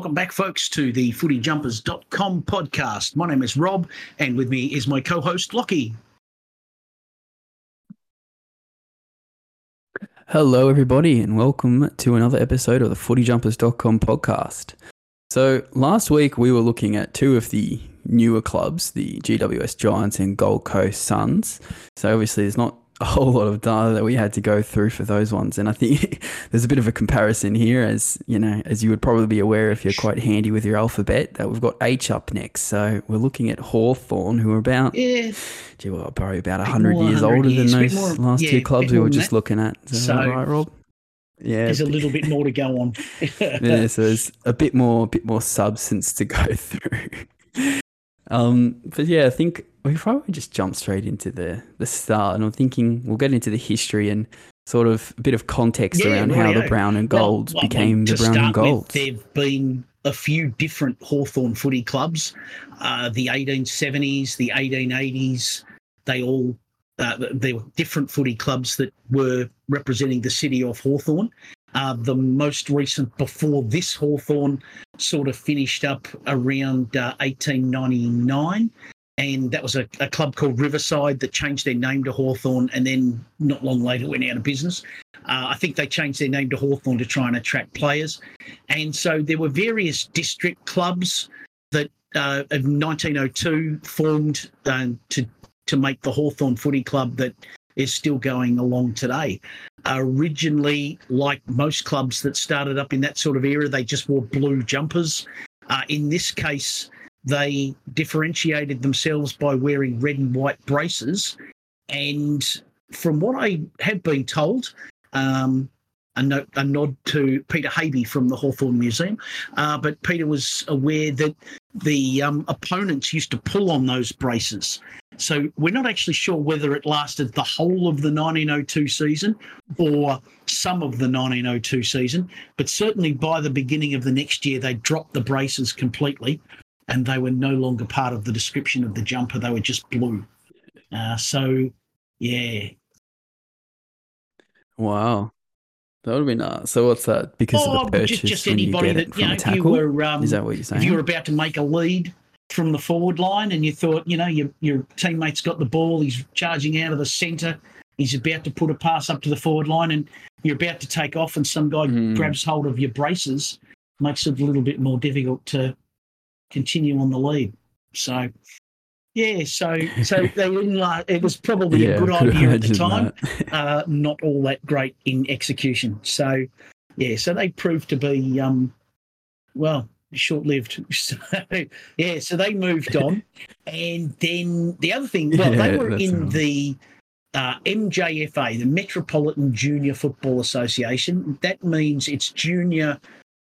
Welcome back, folks, to the footyjumpers.com podcast. My name is Rob, and with me is my co host, Lochie. Hello, everybody, and welcome to another episode of the footyjumpers.com podcast. So, last week we were looking at two of the newer clubs, the GWS Giants and Gold Coast Suns. So, obviously, there's not a whole lot of data that we had to go through for those ones. And I think there's a bit of a comparison here, as you know, as you would probably be aware if you're quite handy with your alphabet, that we've got H up next. So we're looking at Hawthorn, who are about, yeah, gee, well, probably about 100 years older years, than those more, last yeah, two clubs we were just that. looking at. Is so, right, Rob? Yeah, there's a little bit more to go on. yeah, so there's a bit more, a bit more substance to go through. Um, but yeah, I think we probably just jump straight into the the start, and I'm thinking we'll get into the history and sort of a bit of context yeah, around how the brown and gold well, became well, the brown and gold. There've been a few different Hawthorn footy clubs, uh, the 1870s, the 1880s. They all uh, there were different footy clubs that were representing the city of Hawthorn. Uh, the most recent before this Hawthorn sort of finished up around uh, 1899. And that was a, a, club called Riverside that changed their name to Hawthorn and then not long later went out of business. Uh, I think they changed their name to Hawthorn to try and attract players. And so there were various district clubs that uh, of 1902 formed uh, to to make the Hawthorn Footy Club that is still going along today. Originally, like most clubs that started up in that sort of era, they just wore blue jumpers. Uh, in this case, they differentiated themselves by wearing red and white braces. And from what I have been told, um, a, note, a nod to Peter Habey from the Hawthorn Museum. Uh, but Peter was aware that the um, opponents used to pull on those braces. So we're not actually sure whether it lasted the whole of the 1902 season or some of the 1902 season, but certainly by the beginning of the next year, they dropped the braces completely and they were no longer part of the description of the jumper. They were just blue. Uh, so, yeah. Wow. That would been uh, so. What's that? Because oh, of the purchase just, just anybody you that you know, if you were um, is that what you're saying? If you were about to make a lead from the forward line, and you thought, you know, your your teammate's got the ball, he's charging out of the centre, he's about to put a pass up to the forward line, and you're about to take off, and some guy mm. grabs hold of your braces, makes it a little bit more difficult to continue on the lead. So yeah, so so they didn't like it was probably yeah, a good idea at the time, uh, not all that great in execution. So yeah, so they proved to be um, well short lived. So yeah, so they moved on, and then the other thing, well, yeah, they were in right. the uh, MJFA, the Metropolitan Junior Football Association. That means it's junior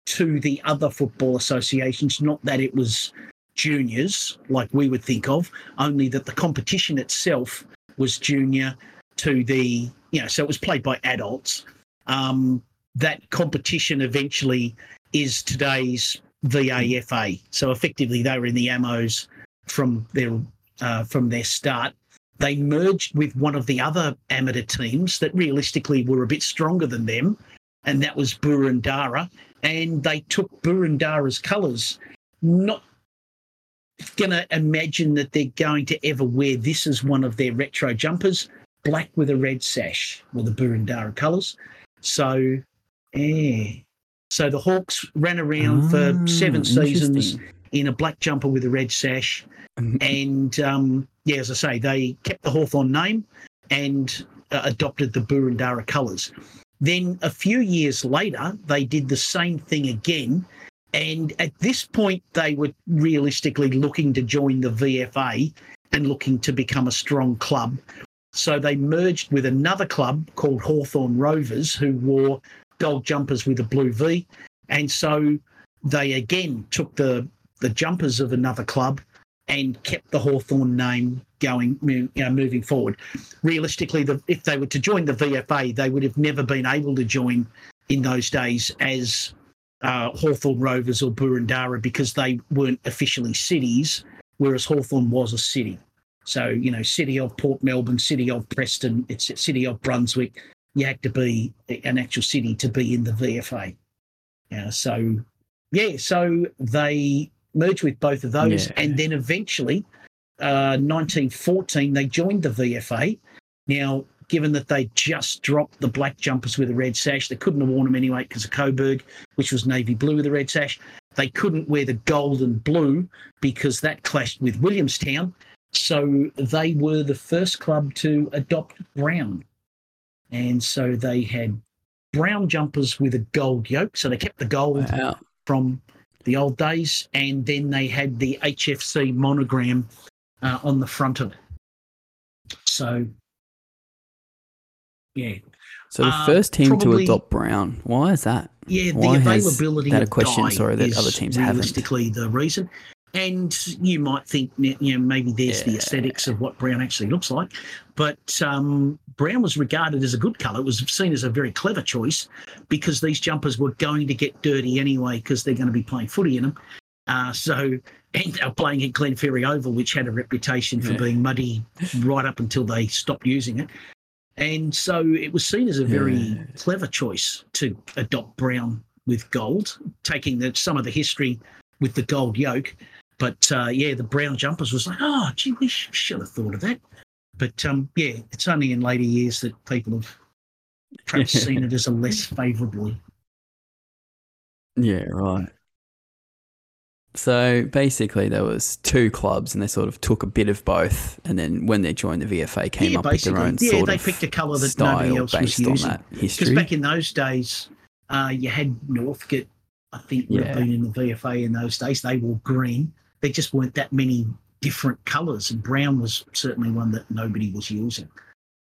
to the other football associations, not that it was juniors like we would think of, only that the competition itself was junior to the, you know, so it was played by adults. Um, that competition eventually is today's VAFA. So effectively, they were in the AMOs from their uh, from their start. They merged with one of the other amateur teams that realistically were a bit stronger than them, and that was Boroondara. And they took Boroondara's colours, not going to imagine that they're going to ever wear this as one of their retro jumpers, black with a red sash or the Boroondara colours. So, yeah. So the Hawks ran around for ah, seven seasons in a black jumper with a red sash. And um, yeah, as I say, they kept the Hawthorn name and uh, adopted the Boroondara colours. Then a few years later, they did the same thing again and at this point, they were realistically looking to join the VFA and looking to become a strong club. So they merged with another club called Hawthorn Rovers, who wore gold jumpers with a blue V. And so they again took the, the jumpers of another club and kept the Hawthorn name going, you know, moving forward. Realistically, the, if they were to join the VFA, they would have never been able to join in those days as uh, Hawthorn Rovers or Boroondara because they weren't officially cities, whereas Hawthorn was a city. So, you know, city of Port Melbourne, city of Preston, it's city of Brunswick. You had to be an actual city to be in the VFA. Yeah, so, yeah, so they merged with both of those, Yeah. and then eventually, uh, 1914, they joined the VFA. Now, given that they just dropped the black jumpers with a red sash, they couldn't have worn them anyway because of Coburg, which was navy blue with a red sash. They couldn't wear the gold and blue because that clashed with Williamstown. So they were the first club to adopt brown. And so they had brown jumpers with a gold yoke. So they kept the gold Wow. from the old days, and then they had the HFC monogram uh, on the front of it. So, yeah, So the Uh, first team probably- to adopt brown. Why is that? yeah, the Why has availability that a question, sorry, that other teams haven't? realistically the reason. And you might think, you know, maybe there's the aesthetics of what brown actually looks like, but um, brown was regarded as a good colour. It was seen as a very clever choice because these jumpers were going to get dirty anyway because they're going to be playing footy in them. Uh, so, and they were playing at Glenferrie Oval, which had a reputation for Yeah. being muddy right up until they stopped using it. And so it was seen as a very Yeah. clever choice to adopt brown with gold, taking the, some of the history with the gold yoke. But uh, yeah, the brown jumpers was like, oh, gee, we should have thought of that. But um, yeah, it's only in later years that people have perhaps seen it as a less favourably. Yeah, right. So basically, there was two clubs, and they sort of took a bit of both, and then when they joined the VFA, came yeah, up with their own Yeah, sort they of picked a colour that nobody else was based on using. Because back in those days, uh, you had Northcote, I think, would Yeah. have been in the VFA in those days. They wore green. There just weren't that many different colours, and brown was certainly one that nobody was using.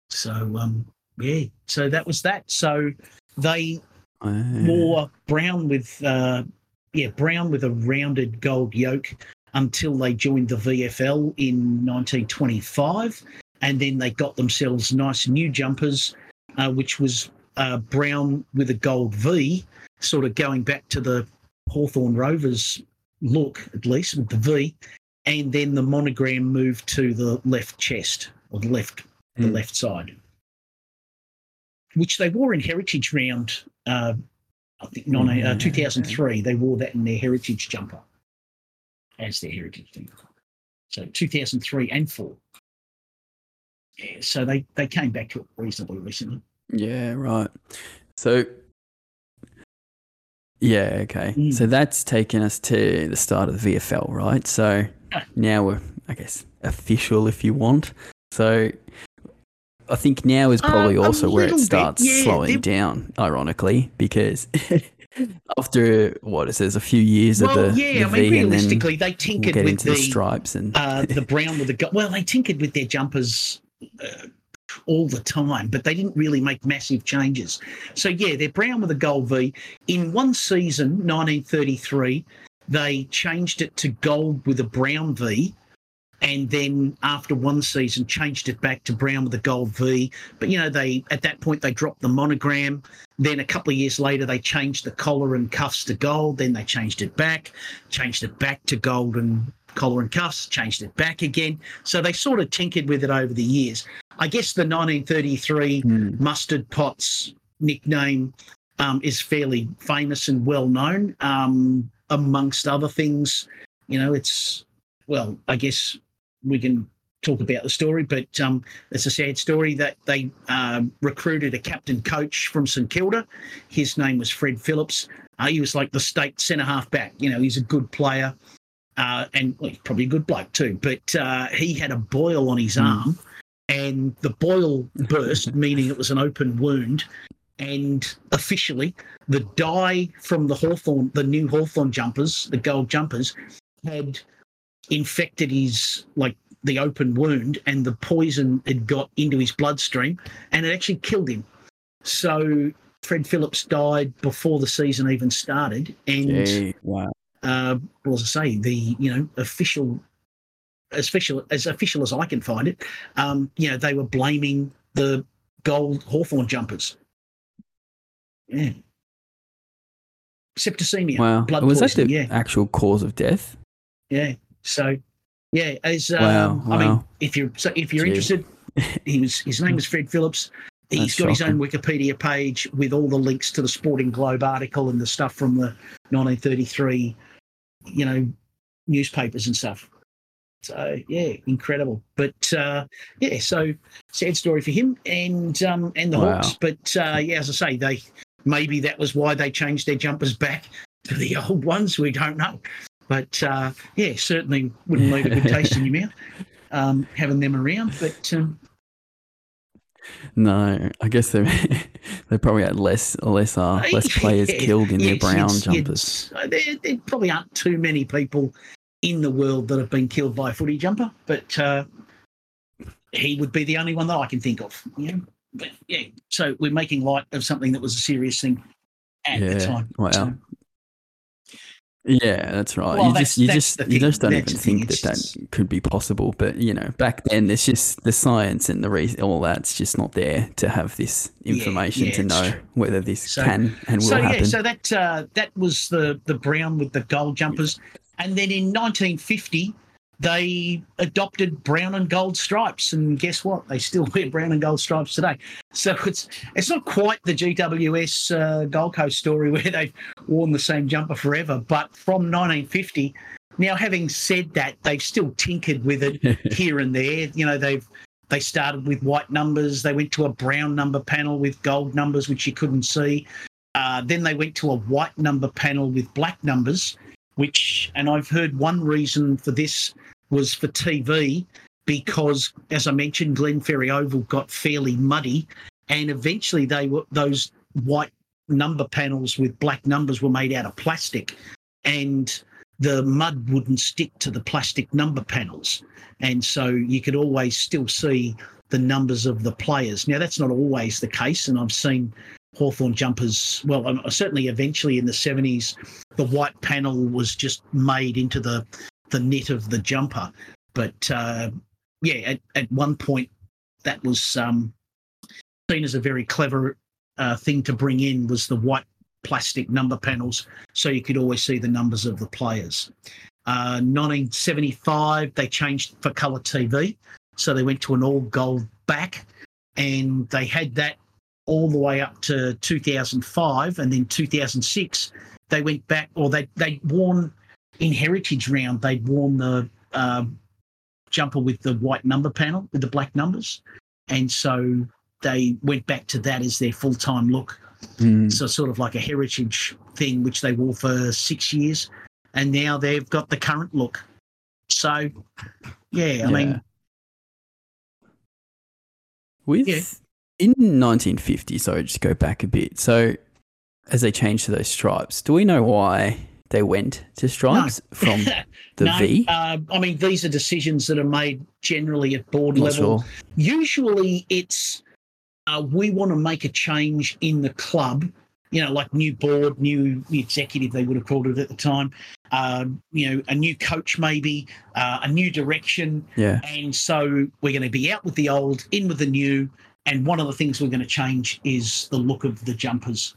So, um, yeah, so that was that. So they wore brown with, uh, yeah, brown with a rounded gold yoke until they joined the VFL in 1925, and then they got themselves nice new jumpers, uh, which was uh, brown with a gold V, sort of going back to the Hawthorn Rovers look, at least with the V, and then the monogram moved to the left chest or the left the Mm. left side, which they wore in Heritage Round. Uh, I think 19, uh, 2003, they wore that in their Heritage jumper as their Heritage jumper. So 2003 and four. Yeah, so they, they came back to it reasonably recently. Yeah, right. So, yeah, okay. Mm. So that's taken us to the start of the VFL, right? So now we're, I guess, official if you want. So I think now is probably Uh, also where it starts yeah, slowing there- down, ironically, because after what is there's a few years well, of the, yeah, the I mean, realistically, they we'll tinkered get with into the, the stripes and uh, the brown with the well, they tinkered with their jumpers uh, all the time, but they didn't really make massive changes. So yeah, they're brown with a gold V. In one season, 1933, they changed it to gold with a brown V. And then after one season, changed it back to brown with a gold V. But you know, they at that point they dropped the monogram. Then a couple of years later, they changed the collar and cuffs to gold. Then they changed it back, changed it back to gold and collar and cuffs, changed it back again. So they sort of tinkered with it over the years. I guess the 1933 Hmm. mustard pots nickname um, is fairly famous and well known. Um, amongst other things, you know, it's well, I guess we can talk about the story, but um, it's a sad story that they um, recruited a captain coach from St Kilda. His name was Fred Phillips. Uh, he was like the state centre half back. You know, he's a good player. Uh, and well, he's probably a good bloke too, but uh, he had a boil on his Mm. arm, and the boil burst, meaning it was an open wound. And officially, the dye from the Hawthorn, the new Hawthorn jumpers, the gold jumpers, had infected his like the open wound, and the poison had got into his bloodstream, and it actually killed him. So Fred Phillips died before the season even started, and Gee, wow. Uh, well, as I say, the you know official, as official as official as I can find it, um, you know they were blaming the gold Hawthorn jumpers. Yeah. Septicemia, Wow. blood Was that the yeah, actual cause of death? yeah. So, yeah, as um, Wow, I mean, if you're so if you're Gee. interested, he was his name was Fred Phillips. He's That's got his own. Wikipedia page with all the links to the Sporting Globe article and the stuff from the 1933, you know, newspapers and stuff. So yeah, incredible. But uh, yeah, so sad story for him and um, and the Wow. Hawks. But uh, yeah, as I say, they maybe that was why they changed their jumpers back to the old ones. We don't know. But uh, yeah, certainly wouldn't leave a good taste in your mouth um, having them around. But um, No, I guess they they probably had less less uh, less players Yeah, killed in their brown yes, jumpers. yes. There, there probably aren't too many people in the world that have been killed by a footy jumper, but uh, he would be the only one that I can think of. Know? But yeah, so we're making light of something that was a serious thing at the time. wow. So, Yeah, that's right. Well, you that's- just you just you just don't That's even think that It's that could be possible. But you know, back then, it's just the science and the reason all that's just not there to have this information yeah, to know true. whether this So- can and will so yeah, so that uh, that was the the brown with the gold jumpers, and then in 1950 they adopted brown and gold stripes, and guess what? They still wear brown and gold stripes today. So it's it's not quite the GWS uh, Gold Coast story where they've worn the same jumper forever, but from 1950. Now, having said that, they've still tinkered with it here and there. You know, they've they started with white numbers. They went to a brown number panel with gold numbers, which you couldn't see. Uh, then they went to a white number panel with black numbers, which, and I've heard one reason for this was for TV, because as I mentioned, Glenferrie Oval got fairly muddy, and eventually they were those white number panels with black numbers were made out of plastic, and the mud wouldn't stick to the plastic number panels, and so you could always still see the numbers of the players. Now that's not always the case, and I've seen Hawthorn jumpers. Well, um, certainly eventually in the 70s, the white panel was just made into the the knit of the jumper. But uh, yeah, at, at one point, that was um, seen as a very clever uh, thing to bring in was the white plastic number panels, so you could always see the numbers of the players. Uh, 1975, they changed for colour TV, so they went to an all gold back, and they had that all the way up to 2005, and then 2006 they went back, or they they'd worn in Heritage Round they'd worn the um, jumper with the white number panel with the black numbers, and so they went back to that as their full time look. Mm, So sort of like a heritage thing, which they wore for six years, and now they've got the current look. So, yeah, I mean, with yeah. In 1950, so just go back a bit. So as they changed to those stripes, do we know why they went to stripes from the no, V? Uh, I mean, these are decisions that are made generally at board Not level. sure. Usually, it's uh, we want to make a change in the club. You know, like new board, new executive, they would have called it at the time. Um, you know, a new coach, maybe uh, a new direction, Yeah. and so we're going to be out with the old, in with the new. And one of the things we're going to change is the look of the jumpers.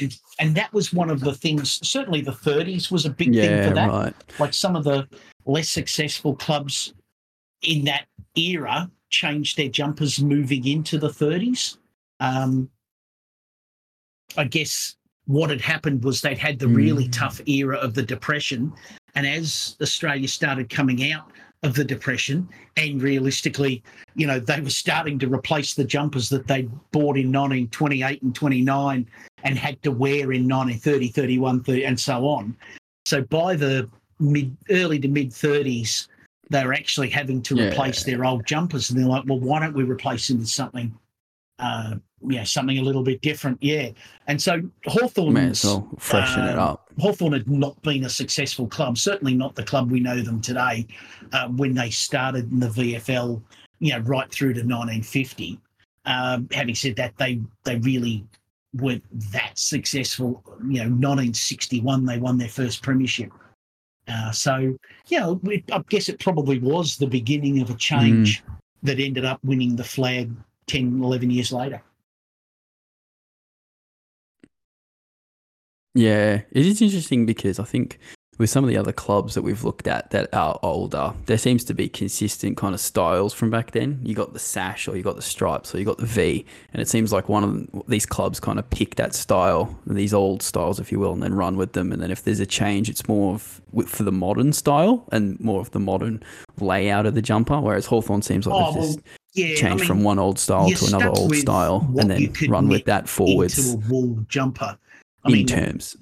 And, and that was one of the things. Certainly, the 30s was a big thing for that right. like some of the less successful clubs in that era changed their jumpers moving into the 30s. Um, I guess what had happened was they'd had the really Mm. tough era of the Depression. And as Australia started coming out of the Depression, and realistically, you know, they were starting to replace the jumpers that they bought in 1928 and 29 and had to wear in 1930, 31, 30, and so on. So by the mid, early to mid 30s, they were actually having to Yeah. replace their old jumpers, and they're like, "Well, why don't we replace them with something, uh, yeah, something a little bit different?" Yeah, and so Hawthorn, May as well freshen it um, up. Hawthorn had not been a successful club, certainly not the club we know them today. Uh, when they started in the VFL, you know, right through to 1950. Um, having said that, they they really weren't that successful. You know, 1961 they won their first premiership. Uh, so, you know, we, I guess it probably was the beginning of a change that ended up winning the flag 10, 11 years later. Yeah, it is interesting because I think with some of the other clubs that we've looked at that are older, there seems to be consistent kind of styles from back then. You got the sash, or you got the stripes, or you got the V, and it seems like one of these clubs kind of pick that style, these old styles, if you will, and then run with them. And then if there's a change, it's more of for the modern style and more of the modern layout of the jumper. Whereas Hawthorn seems like Oh, well, just yeah, changed I mean, from one old style to another old style, and then run with that forwards into a wool jumper. I in mean, terms.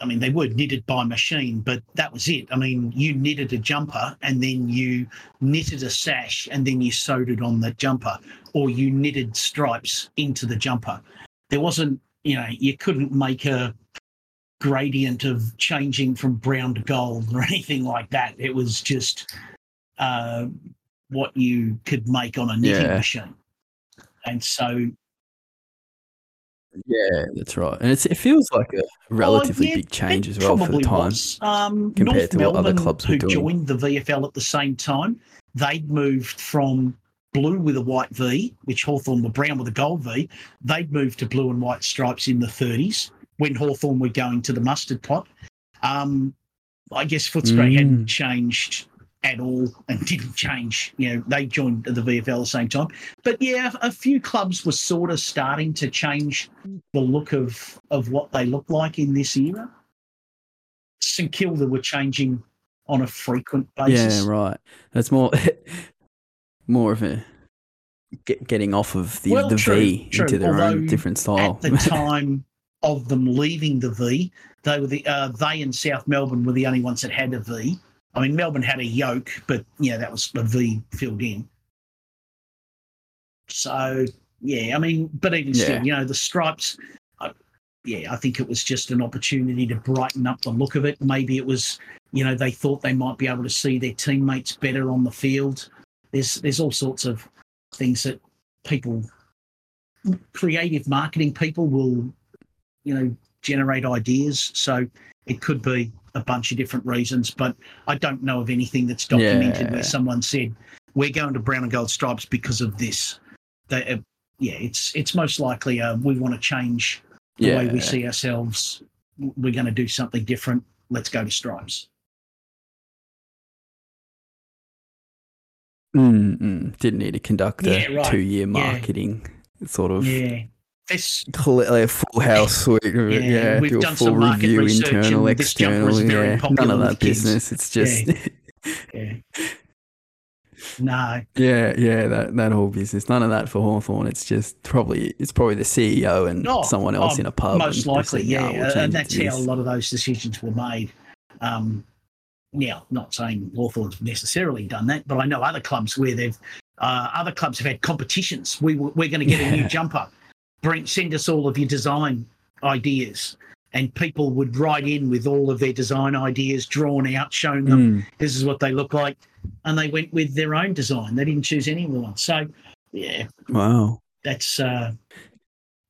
I mean, they were knitted by machine, but that was it. I mean, you knitted a jumper and then you knitted a sash and then you sewed it on the jumper, or you knitted stripes into the jumper. There wasn't, you know, you couldn't make a gradient of changing from brown to gold or anything like that. It was just uh, what you could make on a knitting Yeah. machine. And so Yeah, that's right. And it's, it feels like a relatively Oh, yeah, big change as well for the time. Um, compared North to what other Melbourne, clubs who joined the VFL at the same time, they'd moved from blue with a white V, which Hawthorn were brown with a gold V. They'd moved to blue and white stripes in the 30s when Hawthorn were going to the mustard pot. Um, I guess Footscray Mm. hadn't changed at all and didn't change. You know, they joined the VFL at the same time. But yeah, a few clubs were sort of starting to change the look of of what they look like in this era. St Kilda were changing on a frequent basis. Yeah, right. That's more more of a get, getting off of the, Well, the true, V true. into their Although own different style. At the time of them leaving the V, they were the uh, they and South Melbourne were the only ones that had a V. I mean, Melbourne had a yoke, but yeah, that was a V filled in. So yeah, I mean, but even Yeah. still, you know, the stripes. I, yeah, I think it was just an opportunity to brighten up the look of it. Maybe it was, you know, they thought they might be able to see their teammates better on the field. There's there's all sorts of things that people, creative marketing people, will, you know, generate ideas. So it could be a bunch of different reasons, but I don't know of anything that's documented Yeah. where someone said we're going to brown and gold stripes because of this. They, uh, yeah, it's it's most likely uh, we want to change the way we see ourselves. We're going to do something different. Let's go to stripes. Mm, mm. Didn't need to conduct a Yeah, right. two year Yeah. marketing sort of Yeah, this a full house of. Yeah, Yeah, we've do done full some market review, research internal, and this jumper very Yeah, none popular of with that business. It's just yeah. no, Yeah, yeah, that, that whole business. None of that for Hawthorn. It's just probably it's probably the CEO and Oh, someone else oh, in a pub. most likely, yeah, we'll uh, and that's how a lot of those decisions were made. Um, now, not saying Hawthorn's necessarily done that, but I know other clubs where they've uh, other clubs have had competitions. We we're going to get a new jumper. Bring send us all of your design ideas, and people would write in with all of their design ideas drawn out, showing them Mm, this is what they look like, and they went with their own design. They didn't choose any of the ones. So, yeah, wow. that's uh,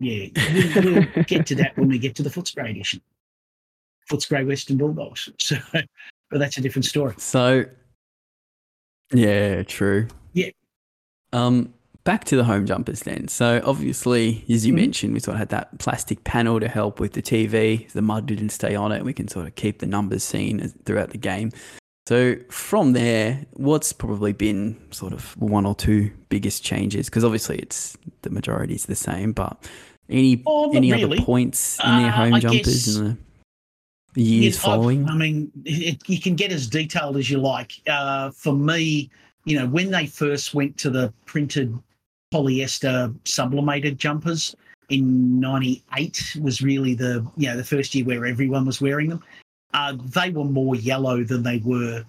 yeah. We, we'll get to that when we get to the Footscray edition. Footscray Western Bulldogs. So, but that's a different story. So, yeah, true. Yeah. Um, back to the home jumpers then. So obviously, as you Mhm. mentioned, we sort of had that plastic panel to help with the TV. The mud didn't stay on it. We can sort of keep the numbers seen throughout the game. So from there, what's probably been sort of one or two biggest changes? Because obviously, it's the majority is the same, but any Oh, any really. other points in their Uh, home I jumpers guess- in the years Yes, I've- following? I mean, it, you can get as detailed as you like. Uh, for me, you know, when they first went to the printed polyester sublimated jumpers in '98 was really the you know the first year where everyone was wearing them. Uh, they were more yellow than they were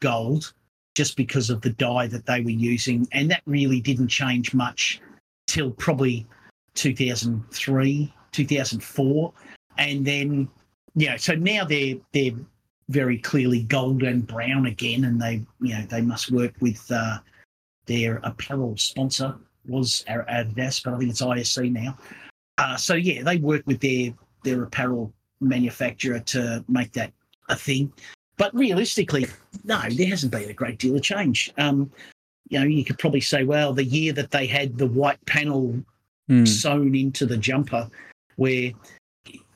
gold, just because of the dye that they were using, and that really didn't change much till probably 2003, 2004, and then know, so now they're they're very clearly gold and brown again, and they you know they must work with uh, their apparel sponsor was our Adidas, but I think it's ISC now. Uh, so yeah, they work with their their apparel manufacturer to make that a thing. But realistically, no, there hasn't been a great deal of change. Um, you know, you could probably say, well, the year that they had the white panel Hmm. sewn into the jumper where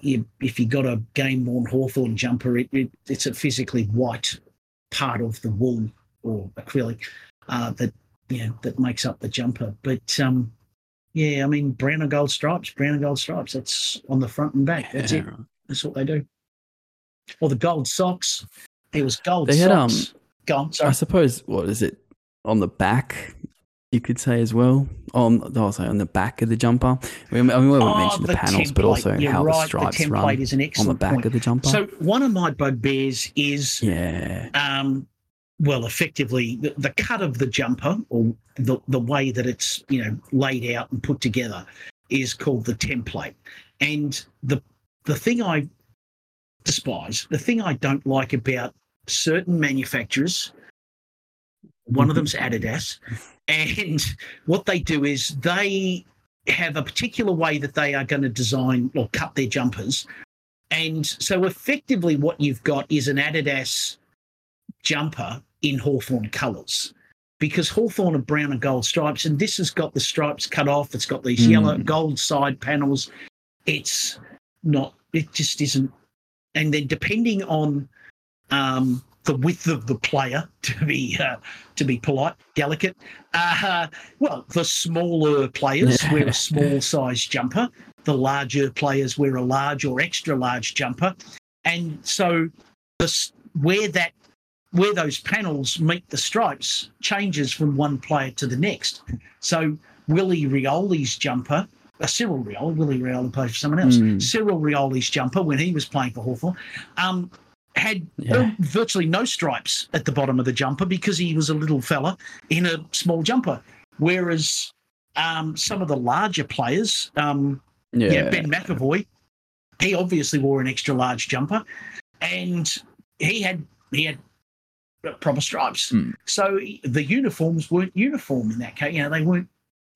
you, if you got a game worn Hawthorn jumper, it, it, it's a physically white part of the wool or acrylic uh, that know that makes up the jumper. But um, yeah, I mean brown and gold stripes, brown and gold stripes. That's on the front and back. That's it. Yeah, right. That's what they do. Or the gold socks. It was gold They had, um, socks. Go on, I suppose what is it on the back? You could say as well. On I'll say on the back of the jumper. I mean, I mean, we won't Oh, mention the, the panels, but also You're how right, the the stripes template run is an on the back point. of the jumper. So one of my bugbears is yeah, um, well, effectively the, the cut of the jumper or the, the way that it's you know laid out and put together is called the template. And the the thing I despise, the thing I don't like about certain manufacturers, one of mm-hmm. them's Adidas, and what they do is they have a particular way that they are going to design or cut their jumpers. And so effectively what you've got is an Adidas jumper in Hawthorn colours because Hawthorn are brown and gold stripes, and this has got the stripes cut off. It's got these Mm. yellow gold side panels. It's not. It just isn't. And then depending on um, the width of the player, to be uh, to be polite, delicate. Uh, well, the smaller players wear a small size jumper. The larger players wear a large or extra large jumper, and so the where that where those panels meet the stripes changes from one player to the next. So Willie Rioli's jumper, uh, Cyril Rioli, Willie Rioli played for someone else. Mm. Cyril Rioli's jumper when he was playing for Hawthorn um, had Yeah. virtually no stripes at the bottom of the jumper because he was a little fella in a small jumper. Whereas um, some of the larger players, um, yeah, yeah, Ben McEvoy, he obviously wore an extra large jumper, and he had he had proper stripes. Mm. So the uniforms weren't uniform in that case. You know, they weren't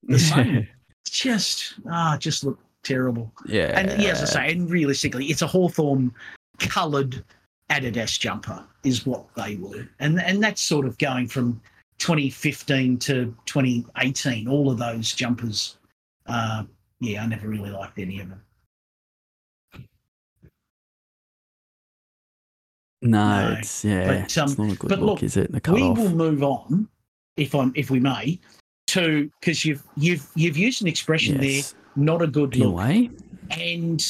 the same. just ah, just looked terrible. yeah, And yeah, as I say, and realistically, it's a Hawthorn coloured Adidas jumper is what they were, and and that's sort of going from 2015 to 2018. All of those jumpers, uh, yeah, I never really liked any of them. No, No, it's yeah, but, um, it's not a good but look, look, is it? We off. will move on, if I'm if we may, to because you've you've you've used an expression yes. there, not a good The look. away. And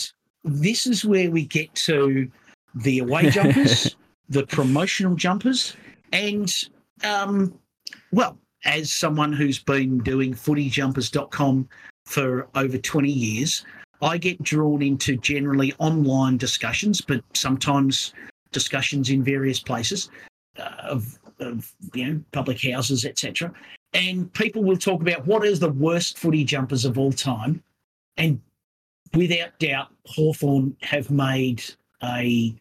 this is where we get to the away jumpers, the promotional jumpers, and um, well, as someone who's been doing footyjumpers.com for over 20 years, I get drawn into generally online discussions, but sometimes discussions in various places uh, of, of you know public houses, etc. And people will talk about what is the worst footy jumpers of all time, and without doubt, Hawthorn have made a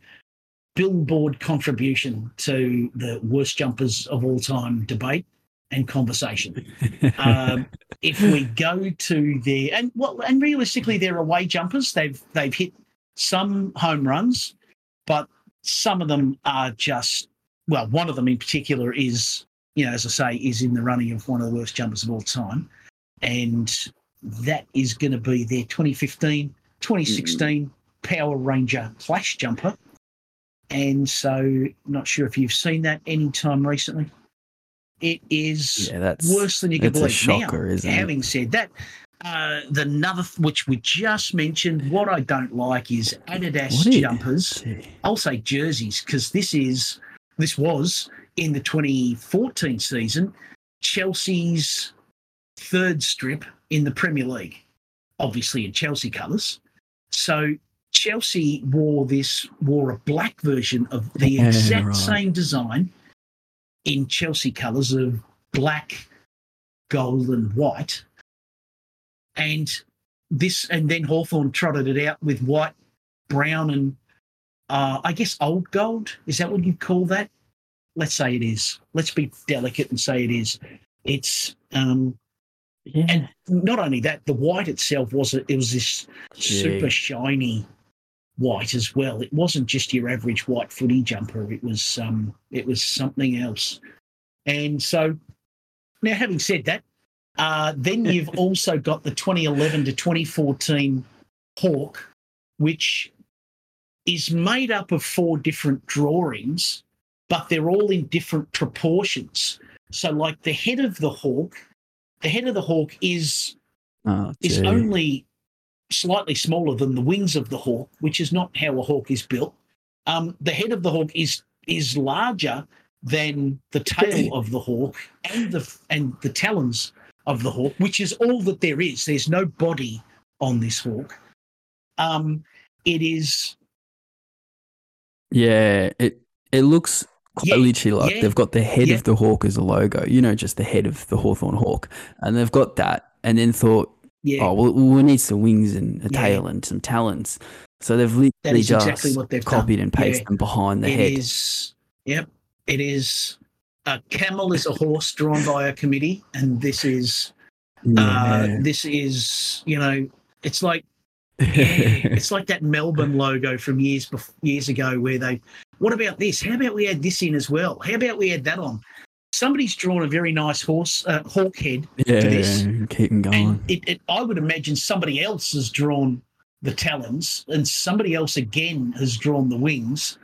billboard contribution to the worst jumpers of all time debate and conversation. Um, if we go to their and well, and realistically, their away jumpers, they've they've hit some home runs, but some of them are just well, one of them in particular is you know, as I say, is in the running of one of the worst jumpers of all time, and that is going to be their 2015 2016 mm-hmm. Power Ranger Flash jumper. And so, not sure if you've seen that any time recently. It is yeah, that's worse than you can believe. shocker, now, isn't it? having said that, uh, the another th- which we just mentioned, what I don't like is Adidas is- jumpers. I'll say jerseys because this is this was in the 2014 season Chelsea's third strip in the Premier League, obviously in Chelsea colours. So Chelsea wore this wore a black version of the Yeah, exact right. same design in Chelsea colours of black, gold, and white. And this, and then Hawthorn trotted it out with white, brown, and uh, I guess old gold. Is that what you'd call that? Let's say it is. Let's be delicate and say it is. It's um, Yeah. and not only that, the white itself was a, it was this super shiny white as well. It wasn't just your average white footy jumper. It was um, it was something else. And so, now having said that, uh, then you've also got the 2011 to 2014 Hawk, which is made up of four different drawings, but they're all in different proportions. So, like the head of the hawk, the head of the hawk is Oh, is only slightly smaller than the wings of the hawk, which is not how a hawk is built. Um, the head of the hawk is is larger than the tail of the hawk and the and the talons of the hawk, which is all that there is. There's no body on this hawk. Um, it is yeah, it it looks quite Yeah, literally like yeah, they've got the head yeah. of the hawk as a logo. You know, just the head of the Hawthorn hawk, and they've got that, and then thought, yeah. oh, well, we need some wings and a tail and some talons. So they've literally just exactly what they've copied done. and pasted them behind the It head. is- Yep. It is. A camel is a horse drawn by a committee, and this is uh, Yeah. this is you know it's like it's like that Melbourne logo from years bef- years ago where they what about this? How about we add this in as well? How about we add that on? Somebody's drawn a very nice horse uh, hawk head, yeah, this. keep them going. it, it, I would imagine somebody else has drawn the talons, and somebody else again has drawn the wings,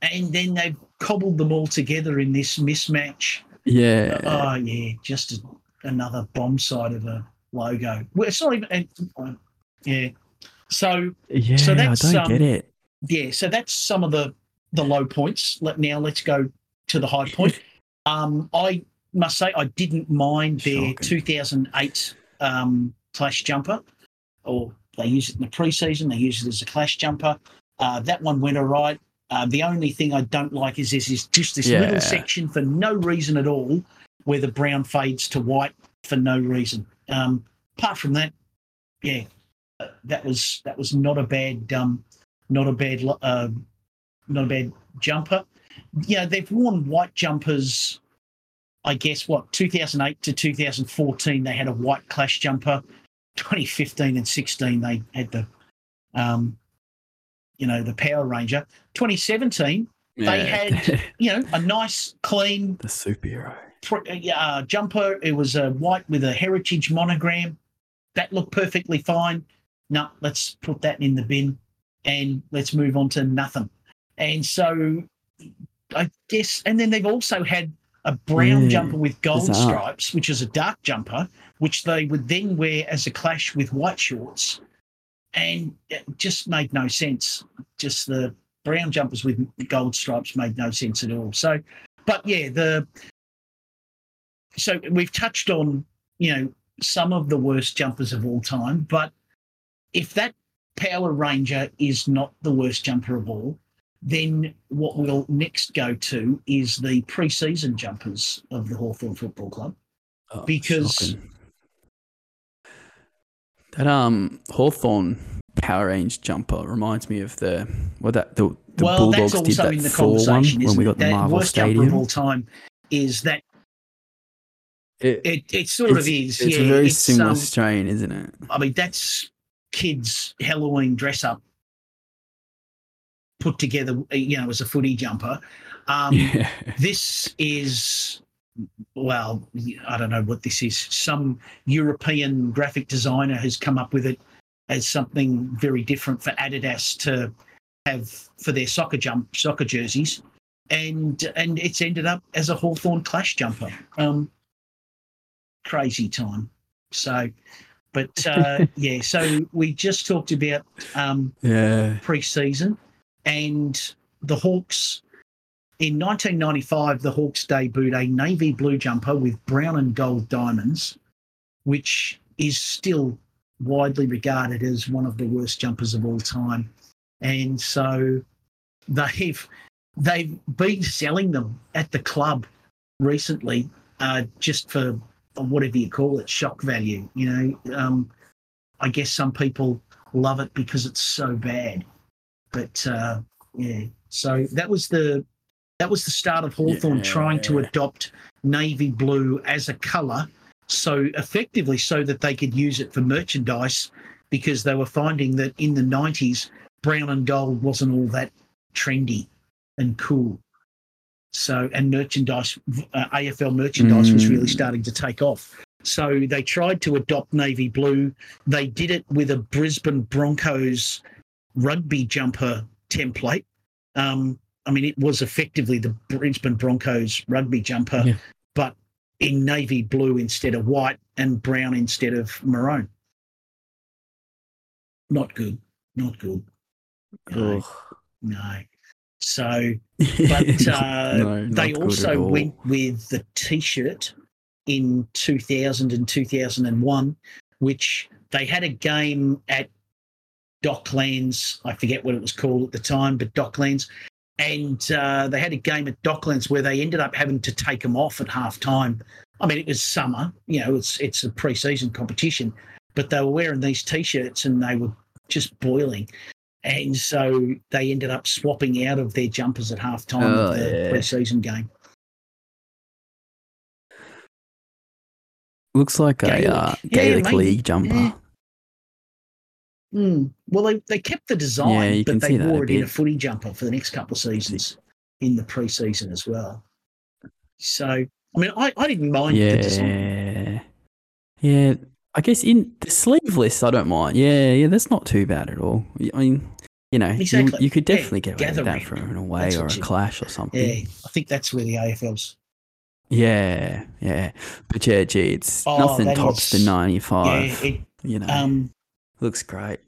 and then they've cobbled them all together in this mismatch. yeah, Oh yeah, just a, another bomb side of a logo. Well, it's not even. uh, yeah. So yeah. so I that's, don't get um, it. yeah, so that's some of the the low points. Let now let's go to the high point. Um, I must say I didn't mind their Shocking. 2008 um, clash jumper, or they use it in the preseason. They use it as a clash jumper. Uh, that one went all right. Uh, the only thing I don't like is this is just this Yeah. little section for no reason at all, where the brown fades to white for no reason. Um, apart from that, yeah, uh, that was that was not a bad um, not a bad uh, not a bad jumper. Yeah, they've worn white jumpers. I guess what 2008 to 2014 they had a white clash jumper. 2015 and 16 they had the, um, you know, the Power Ranger. 2017 they had- you know a nice clean the superhero. uh, jumper. It was a white with a heritage monogram. That looked perfectly fine. No, let's put that in the bin and let's move on to nothing. And so I guess, and then they've also had a brown Yeah, jumper with gold bizarre. stripes, which is a dark jumper, which they would then wear as a clash with white shorts. And it just made no sense. Just the brown jumpers with gold stripes made no sense at all. So, but yeah, the so we've touched on you know some of the worst jumpers of all time but if that power ranger is not the worst jumper of all then what we'll next go to is the pre-season jumpers of the Hawthorn Football Club Oh, Because- shocking. That um Hawthorn Power Range jumper reminds me of the well that the, the well Bulldogs did that in the four one when we got the Marvel worst jumper of Stadium. all time is that It, it, it sort of is it's yeah a very it's, similar um, strain, isn't it? I mean, that's kids' Halloween dress up put together, you know, as a footy jumper. Um, yeah, This is, well, I don't know what this is. Some European graphic designer has come up with it as something very different for Adidas to have for their soccer jump soccer jerseys, and and it's ended up as a Hawthorn Clash jumper. Um, crazy time. So, but uh, yeah, so we just talked about um, yeah. pre-season, and the Hawks. In 1995, the Hawks debuted a navy blue jumper with brown and gold diamonds, which is still widely regarded as one of the worst jumpers of all time. And so they've they've been selling them at the club recently, uh, just for whatever you call it, shock value. You know, um, I guess some people love it because it's so bad. But uh, yeah, so that was the that was the start of Hawthorn trying to adopt navy blue as a colour, so effectively so that they could use it for merchandise, because they were finding that in the '90s brown and gold wasn't all that trendy and cool. So and merchandise, uh, AFL merchandise was really Mm. starting to take off. So they tried to adopt navy blue. They did it with a Brisbane Broncos rugby jumper template. Um, I mean, it was effectively the Brisbane Broncos rugby jumper, Yeah. but in navy blue instead of white and brown instead of maroon. Not good. Not good. No, no. So, but uh, No, they also went with the T-shirt in 2000 and 2001, which they had a game at Docklands. I forget what it was called at the time, but Docklands. And uh, they had a game at Docklands where they ended up having to take them off at half time. I mean, it was summer, you know, it's it's a pre-season competition, but they were wearing these T-shirts and they were just boiling. And so they ended up swapping out of their jumpers at half time Oh, of the yeah. pre-season game. Looks like a Gaelic. uh, Gaelic maybe. League jumper. Yeah. Mm. Well, they, they kept the design, Yeah, but they see that a wore it in a footy jumper for the next couple of seasons in the pre-season as well. So, I mean, I, I didn't mind the design. Yeah. Yeah. I guess in the sleeveless, I don't mind. Yeah, yeah, that's not too bad at all. I mean, you know, you- Exactly. you, could Yeah, definitely get away with that for an away That's or a you- clash or something. Yeah, I think that's where the AFL's. Yeah, yeah. But yeah, gee, it's Oh, nothing tops the 95. Yeah, it, you know, um, looks great.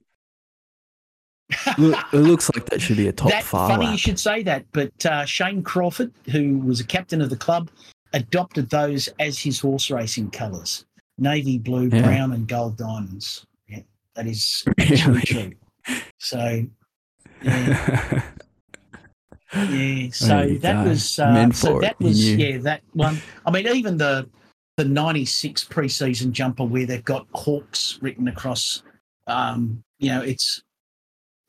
Look, it looks like that should be a top that Phar funny Lap. you should say that, but uh, Shane Crawford, who was a captain of the club, adopted those as his horse racing colours: navy blue, Yeah. brown, and gold diamonds. Yeah, that is Really? true. So, yeah, yeah. So that go. was uh, so that it, was yeah that one. I mean, even the the '96 preseason jumper where they've got hawks written across. Um, you know, it's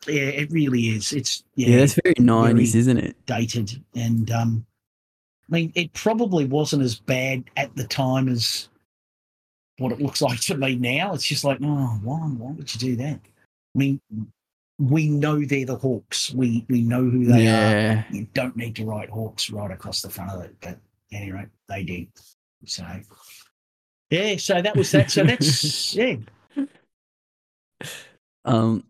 yeah, it really is. It's yeah, that's very 90s, very- isn't it? dated. And um i mean it probably wasn't as bad at the time as what it looks like to me now. It's just like oh why why would you do that? I mean we know they're the hawks. We we know who they are. You don't need to write hawks right across the front of it but anyway they did so yeah so that was that. So that's yeah Um,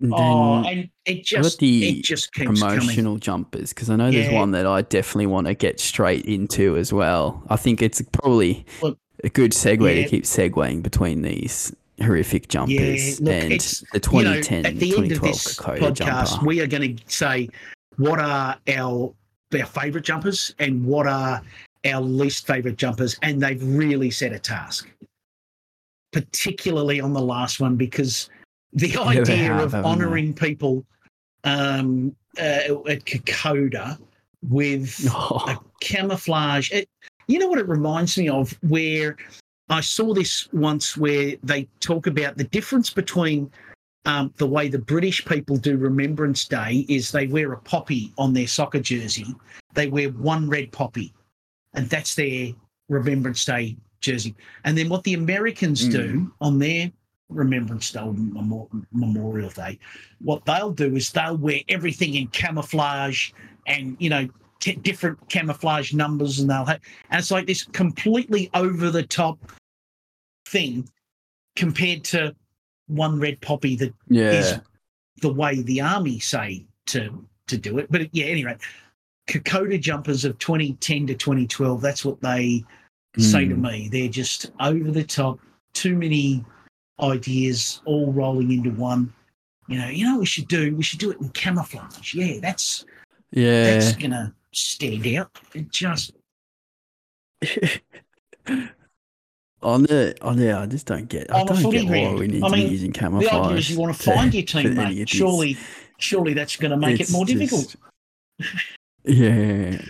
and oh and it just the it just keeps coming promotional jumpers because I know there's one that I definitely want to get straight into as well. I think it's probably Look, a good segue yeah. to keep segueing between these horrific jumpers look, and the you know, 2010 at the end of 2012 this podcast, jumper. we are going to say what are our our favourite jumpers and what are our least favourite jumpers, and they've really set a task, particularly on the last one because the idea have, of haven't they? honouring people um, uh, at Kokoda with Oh, a camouflage. It, you know what it reminds me of? Where I saw this once, where they talk about the difference between um, the way the British people do Remembrance Day is they wear a poppy on their soccer jersey. They wear one red poppy, and that's their Remembrance Day jersey. And then what the Americans do hmm. on their Remembrance Day, Memorial Day, what they'll do is they'll wear everything in camouflage and you know t- different camouflage numbers, and they'll have, and it's like this completely over the top thing compared to one red poppy that yeah. is the way the army say to to do it. But yeah, anyway, Kokoda jumpers of 2010 to 2012. That's what they say to Mm. me. They're just over the top. Too many ideas all rolling into one. You know, you know what we should do? We should do it in camouflage. Yeah, that's Yeah. that's gonna stand out. It just on the on the, I just don't get. I On don't get why we need I to mean, be using camouflage. the idea is you want to find your for teammate. Surely, surely that's going to make it more difficult. just- Yeah.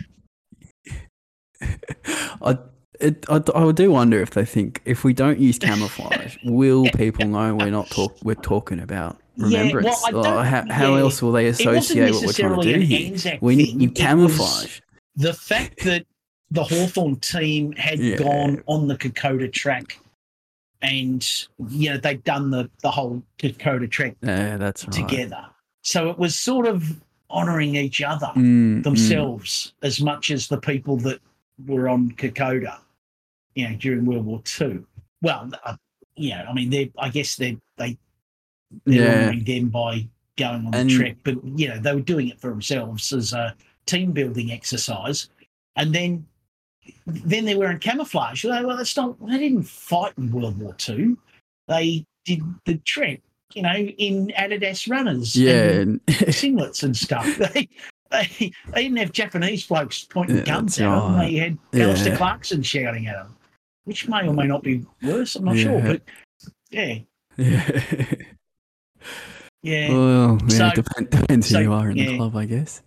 I, it, I, I do wonder if they think if we don't use camouflage, will people know we're not talk we're talking about Yeah, well, remembrance? I don't- how, how yeah. else will they associate what we're trying to do here? We need you camouflage. the fact that the Hawthorn team had Yeah. gone on the Kokoda track and you know they'd done the the whole Kokoda track Yeah, that's right. together. So it was sort of honouring each other Mm, mm. themselves as much as the people that were on Kokoda, you know, during World War Two. Well, uh, you know, I mean, they I guess they they they're Yeah. honouring them by going on And- the trek, but you know they were doing it for themselves as a team building exercise, and then then they're wearing camouflage. Well, well, that's not. They didn't fight in World War Two. They did the trek, you know, in Adidas runners, Yeah, and singlets and stuff. They, they they didn't have Japanese blokes pointing Yeah, guns at them. right. They had Alastair Yeah. Clarkson shouting at them, which may or may not be worse. I'm not sure, but yeah, yeah. yeah. Well, yeah, So- depend, depends so, who you are in the yeah. club, I guess.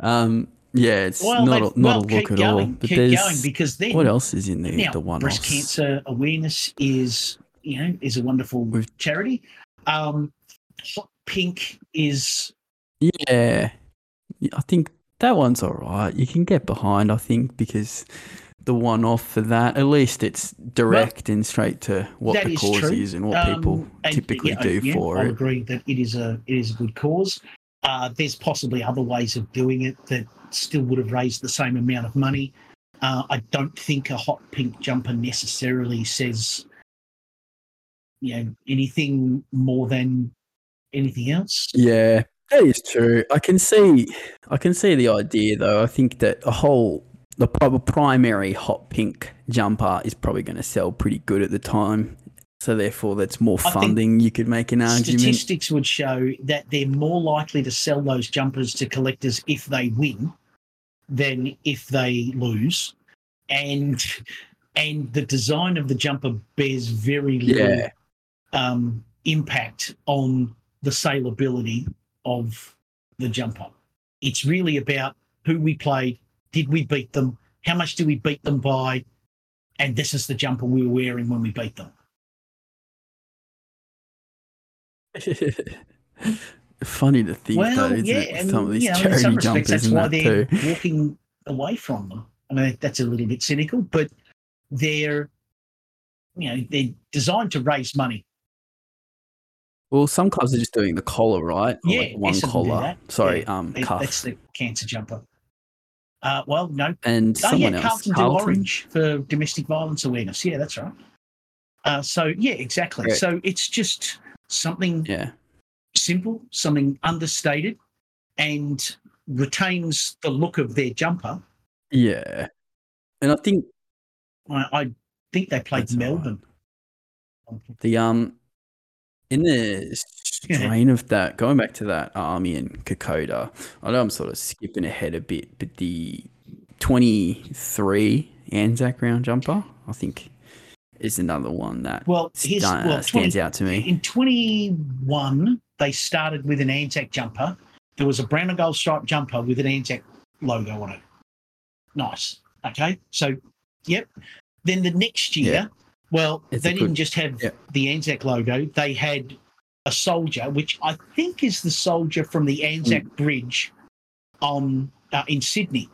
Um, yeah, it's well, not a, not well, a look at going, all. But there's going because then what else is in the now the one breast cancer awareness is you know is a wonderful We've- charity. Um, Hot Pink is Yeah, Yeah, I think that one's all right. You can get behind, I think, because the one off for that, at least it's direct and straight to what the is cause true. is and what Um, people and, typically yeah, do yeah, for I'll it. agree that it is a it is a good cause. Uh, there's possibly other ways of doing it that still would have raised the same amount of money. Uh, I don't think a hot pink jumper necessarily says, you know, anything more than anything else. Yeah, that is true. I can see, I can see the idea though. I think that a whole the primary hot pink jumper is probably going to sell pretty good at the time. So therefore, that's more funding. You could make an argument. Statistics would show that they're more likely to sell those jumpers to collectors if they win than if they lose, and and the design of the jumper bears very little Yeah, um, impact on the saleability of the jumper. It's really about who we played, did we beat them, how much did we beat them by, and this is the jumper we were wearing when we beat them. Funny to think well, though, isn't yeah, it? Some of these you know, charity respects, jumpers that's why that they're too. walking away from them. I mean, that's a little bit cynical, but they're, you know, they're designed to raise money. Well, some clubs are just doing the collar, right? Or Yeah, like one do collar. Sorry, Yeah, um, cuff. That's the cancer jumper. Uh, well, no, and Oh, someone yeah, else, Carlton, do Carlton. orange for domestic violence awareness. Yeah, that's right. Uh, so yeah, exactly. So it's just something Yeah, simple, something understated, and retains the look of their jumper. yeah. And I think I, I think they played all right. Melbourne. the um in the strain of that, going back to that Army and Kokoda, I know I'm sort of skipping ahead a bit, but the 23 Anzac round jumper, I think, is another one that Well, sta- well, uh, stands 20 out to me. In 21, they started with an Anzac jumper. There was a brown and gold striped jumper with an Anzac logo on it. Nice. Okay. So, yep. Then the next year, Yeah. Well, It's they didn't good- just have yeah. the Anzac logo, they had a soldier, which I think is the soldier from the Anzac Mm. Bridge on uh, in Sydney.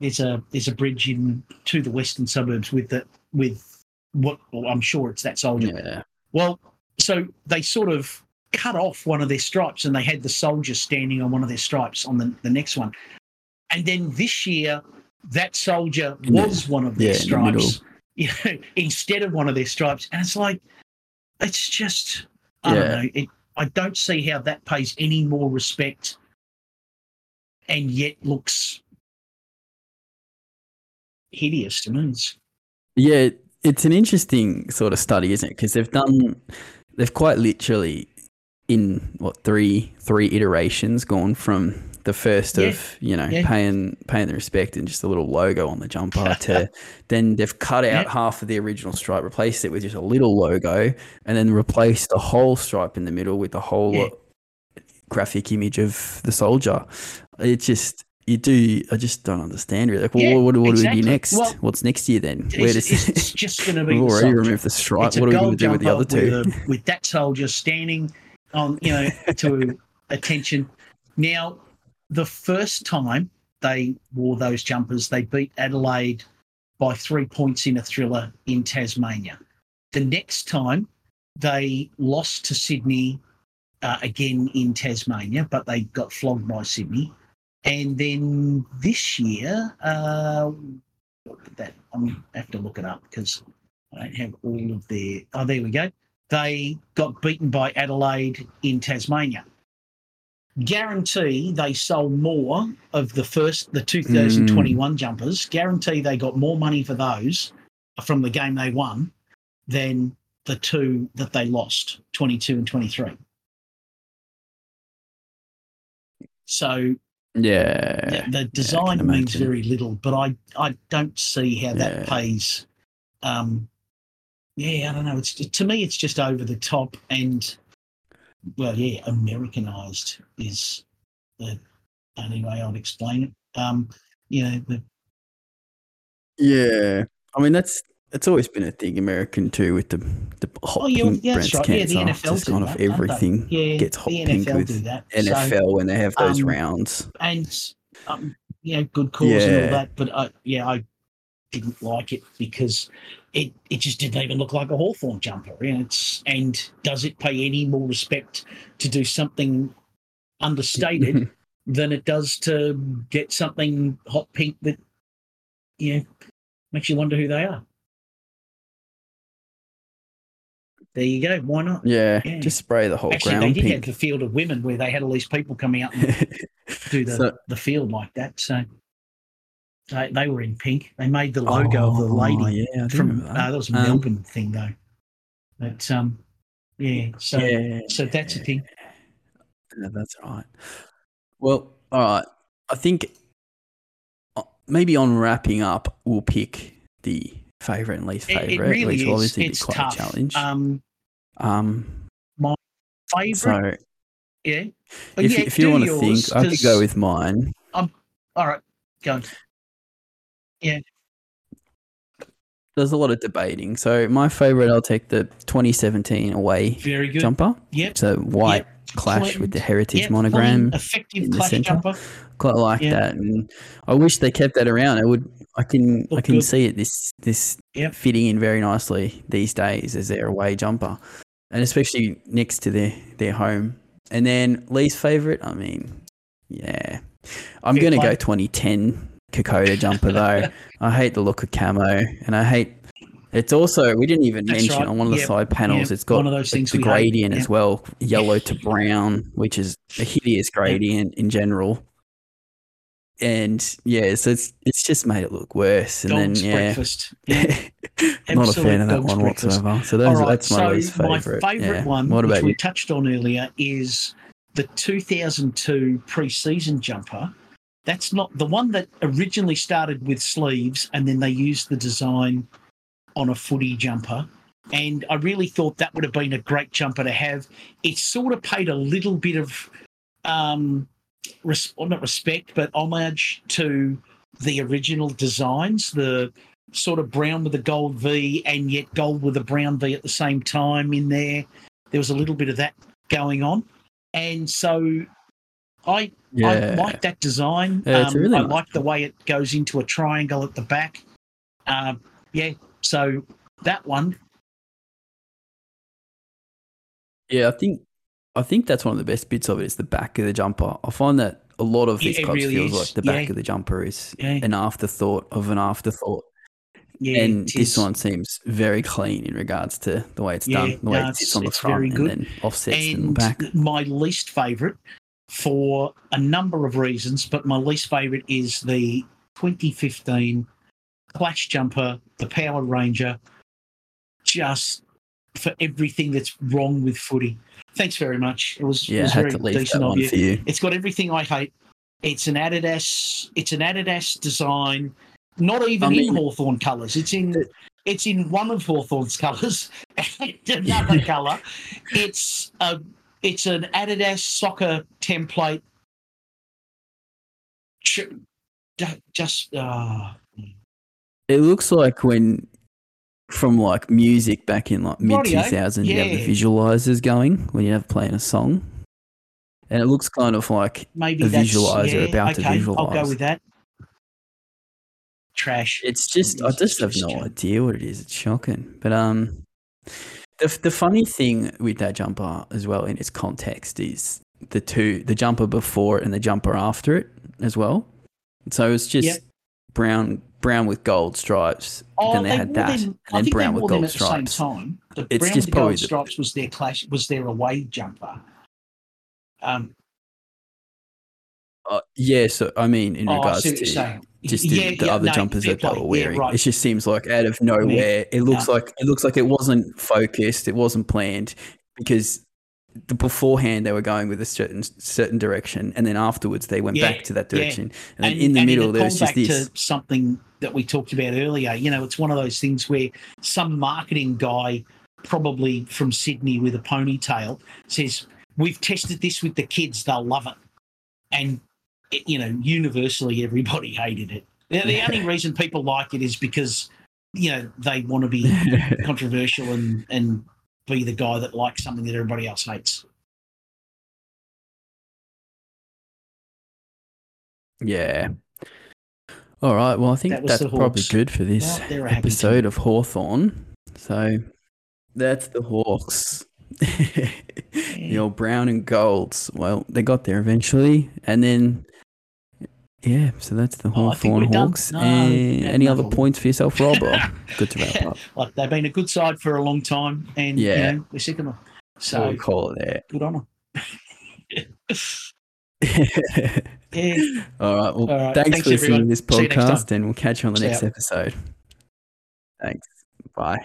There's a there's a bridge in to the western suburbs with the with what well, I'm sure it's that soldier. Yeah, Well, so they sort of cut off one of their stripes and they had the soldier standing on one of their stripes on the, the next one. And then this year, that soldier was one of their yeah, stripes, you know, instead of one of their stripes. And it's like, it's just, I don't know. It, I don't see how that pays any more respect and yet looks hideous to me. Yeah. It's an interesting sort of study, isn't it? Because they've done, they've quite literally in what three three iterations gone from the first Yeah. of you know Yeah. paying paying the respect and just a little logo on the jumper to then they've cut out Yeah. half of the original stripe replaced it with just a little logo and then replaced the whole stripe in the middle with the whole graphic image of the soldier it just you do i just don't understand really like well, Yeah, what, what do exactly. we do next Well, what's next year then where does it's just going to be we've the already removed the stripe It's what are we going to do with the other two With, a, with that soldier standing on, you know, to attention. Now, the first time they wore those jumpers, they beat Adelaide by three points in a thriller in Tasmania. The next time they lost to Sydney uh, again in Tasmania, but they got flogged by Sydney. And then this year, uh, that I'm have to look it up because I don't have all of their. Oh, there we go. they got beaten by Adelaide in Tasmania. Guarantee they sold more of the first, the 2021 jumpers. Guarantee they got more money for those from the game they won than the two that they lost, 22 and 23. So Yeah. the, the design can means very little, but I, I don't see how that Yeah. pays. Um, yeah, I don't know. It's to me, it's just over the top, and well, yeah, Americanized is the only way I'd explain it. Um, you know, the, Yeah. I mean, that's it's always been a thing, American too, with the the hot oh yeah, pink yeah, breast right. Yeah, the cancer. NFL Just kind that, of everything Yeah, gets hot pink NFL with that. So- NFL when they have those um, rounds. and um, know, good cause and all that. But uh, yeah, I didn't like it because it it just didn't even look like a Hawthorn jumper. And it's and does it pay any more respect to do something understated than it does to get something hot pink that you know makes you wonder who they are. There you go. Why not? yeah, yeah. just spray the whole Actually, they ground did have the field of women where they had all these people coming out and do the, So- the field like that. So they, they were in pink. They made the logo of the Oh, lady Yeah, from remember uh, that was a Um, Melbourne thing though. But um, yeah. So yeah, so that's a thing. Yeah, that's right. Well, all right. I think uh, maybe on wrapping up, we'll pick the favorite and least favorite, it really which will is. obviously It's be quite tough. a challenge. Um, Um, my favorite. so yeah. But if, yeah, if you want to yours, think, I could go with mine. I'm, All right. Go. There's a lot of debating. So my favorite, I'll take the 2017 away Very good. jumper. Yep. It's a white clash Clean. with the heritage Yep, monogram. effective in the clash centre. jumper. Quite like Yeah. that, and I wish they kept that around. I would. I can. I can good. see it. This this Yep. fitting in very nicely these days as their away jumper, and especially next to their their home. And then least favorite. I mean, yeah, I'm gonna play. go 2010 Kokoda jumper though. I hate the look of camo, and I hate. It's also we didn't even That's mention right. on one of the Yep. side panels. Yep. It's got One of those the- things the gradient as well, yellow to brown, which is a hideous gradient in general. And yeah, so it's it's just made it look worse. And Dog's then yeah, breakfast. Yeah. not a fan of that one breakfast. whatsoever. So those, right, that's my so least favorite. My favourite Yeah. one, What which about we touched on earlier, is the 2002 pre-season jumper. That's not the one that originally started with sleeves, and then they used the design on a footy jumper. And I really thought that would have been a great jumper to have. It sort of paid a little bit of, um, res- not respect, but homage to the original designs. The sort of brown with a gold V and yet gold with a brown V at the same time in there. There was a little bit of that going on. And so I I like that design. Yeah, it's um, really I nice like the way it goes into a triangle at the back. Um, yeah, so that one, yeah. I think I think that's one of the best bits of it is the back of the jumper. I find that a lot of these it clubs really feels is. like the back Yeah. of the jumper is yeah, an afterthought of an afterthought. yeah, and this one seems very clean in regards to the way it's Yeah, done, the way no, it sits it's- on the front and then offsets in the and back. my least favorite for a number of reasons, but my least favorite is the 2015 Clash Jumper, the Power Ranger, just for everything that's wrong with footy. Thanks very much. It was, it Yeah, I was very decent of one you. for you. It's got everything I hate. It's an Adidas. It's an Adidas design. Not even I mean- in Hawthorn colours. It's in. It's in one of Hawthorn's colours and another colour. It's a. It's an Adidas soccer template. Just. Uh, It looks like when from like music back in like mid two thousand, you have the visualizers going when you have playing a song, and it looks kind of like maybe A visualizer yeah, about to okay, I'll go with that. Trash. it's just I just have no idea what it is. It's shocking, but um, the the funny thing with that jumper as well in its context is the two the jumper before it and the jumper after it as well. So it's just Yep. brown brown with gold stripes. Oh, then they, had that, them- and then brown they with gold at the same time. The It's brown with gold stripes was their clash was their away jumper. Um, Uh, yeah, so I mean, in oh, regards see what you're to. Just the, Yeah, the yeah, other no, jumpers that they were Yeah, wearing, right. it just seems like out of nowhere. It looks No. like it looks like it wasn't focused. It wasn't planned because the beforehand they were going with a certain certain direction, and then afterwards they went Yeah, back to that yeah. direction, and then in the and middle there was just this. to something that we talked about earlier. You know, it's one of those things where some marketing guy, probably from Sydney with a ponytail, says, "We've tested this with the kids; they'll love it," and it, you know, universally everybody hated it. The, the only reason people like it is because you know they want to be controversial and and be the guy that likes something that everybody else hates. Yeah. All right. Well, I think That that's probably good for this Well, they're a happy episode of Hawthorn. So that's the Hawks. the old brown and golds. Well, they got there eventually, and then yeah. So that's the Oh, Hawthorn we're. Hawks. No, and any no other points for yourself, Rob? Or oh, good to wrap up. like they've been a good side for a long time, and Yeah. you know, we're sick of them. So we'll call it good on them. Yeah, All right. Well, All right. thanks, Thanks, for listening to this See you next time. podcast, and we'll catch you on the See next ya. episode. Thanks. Bye.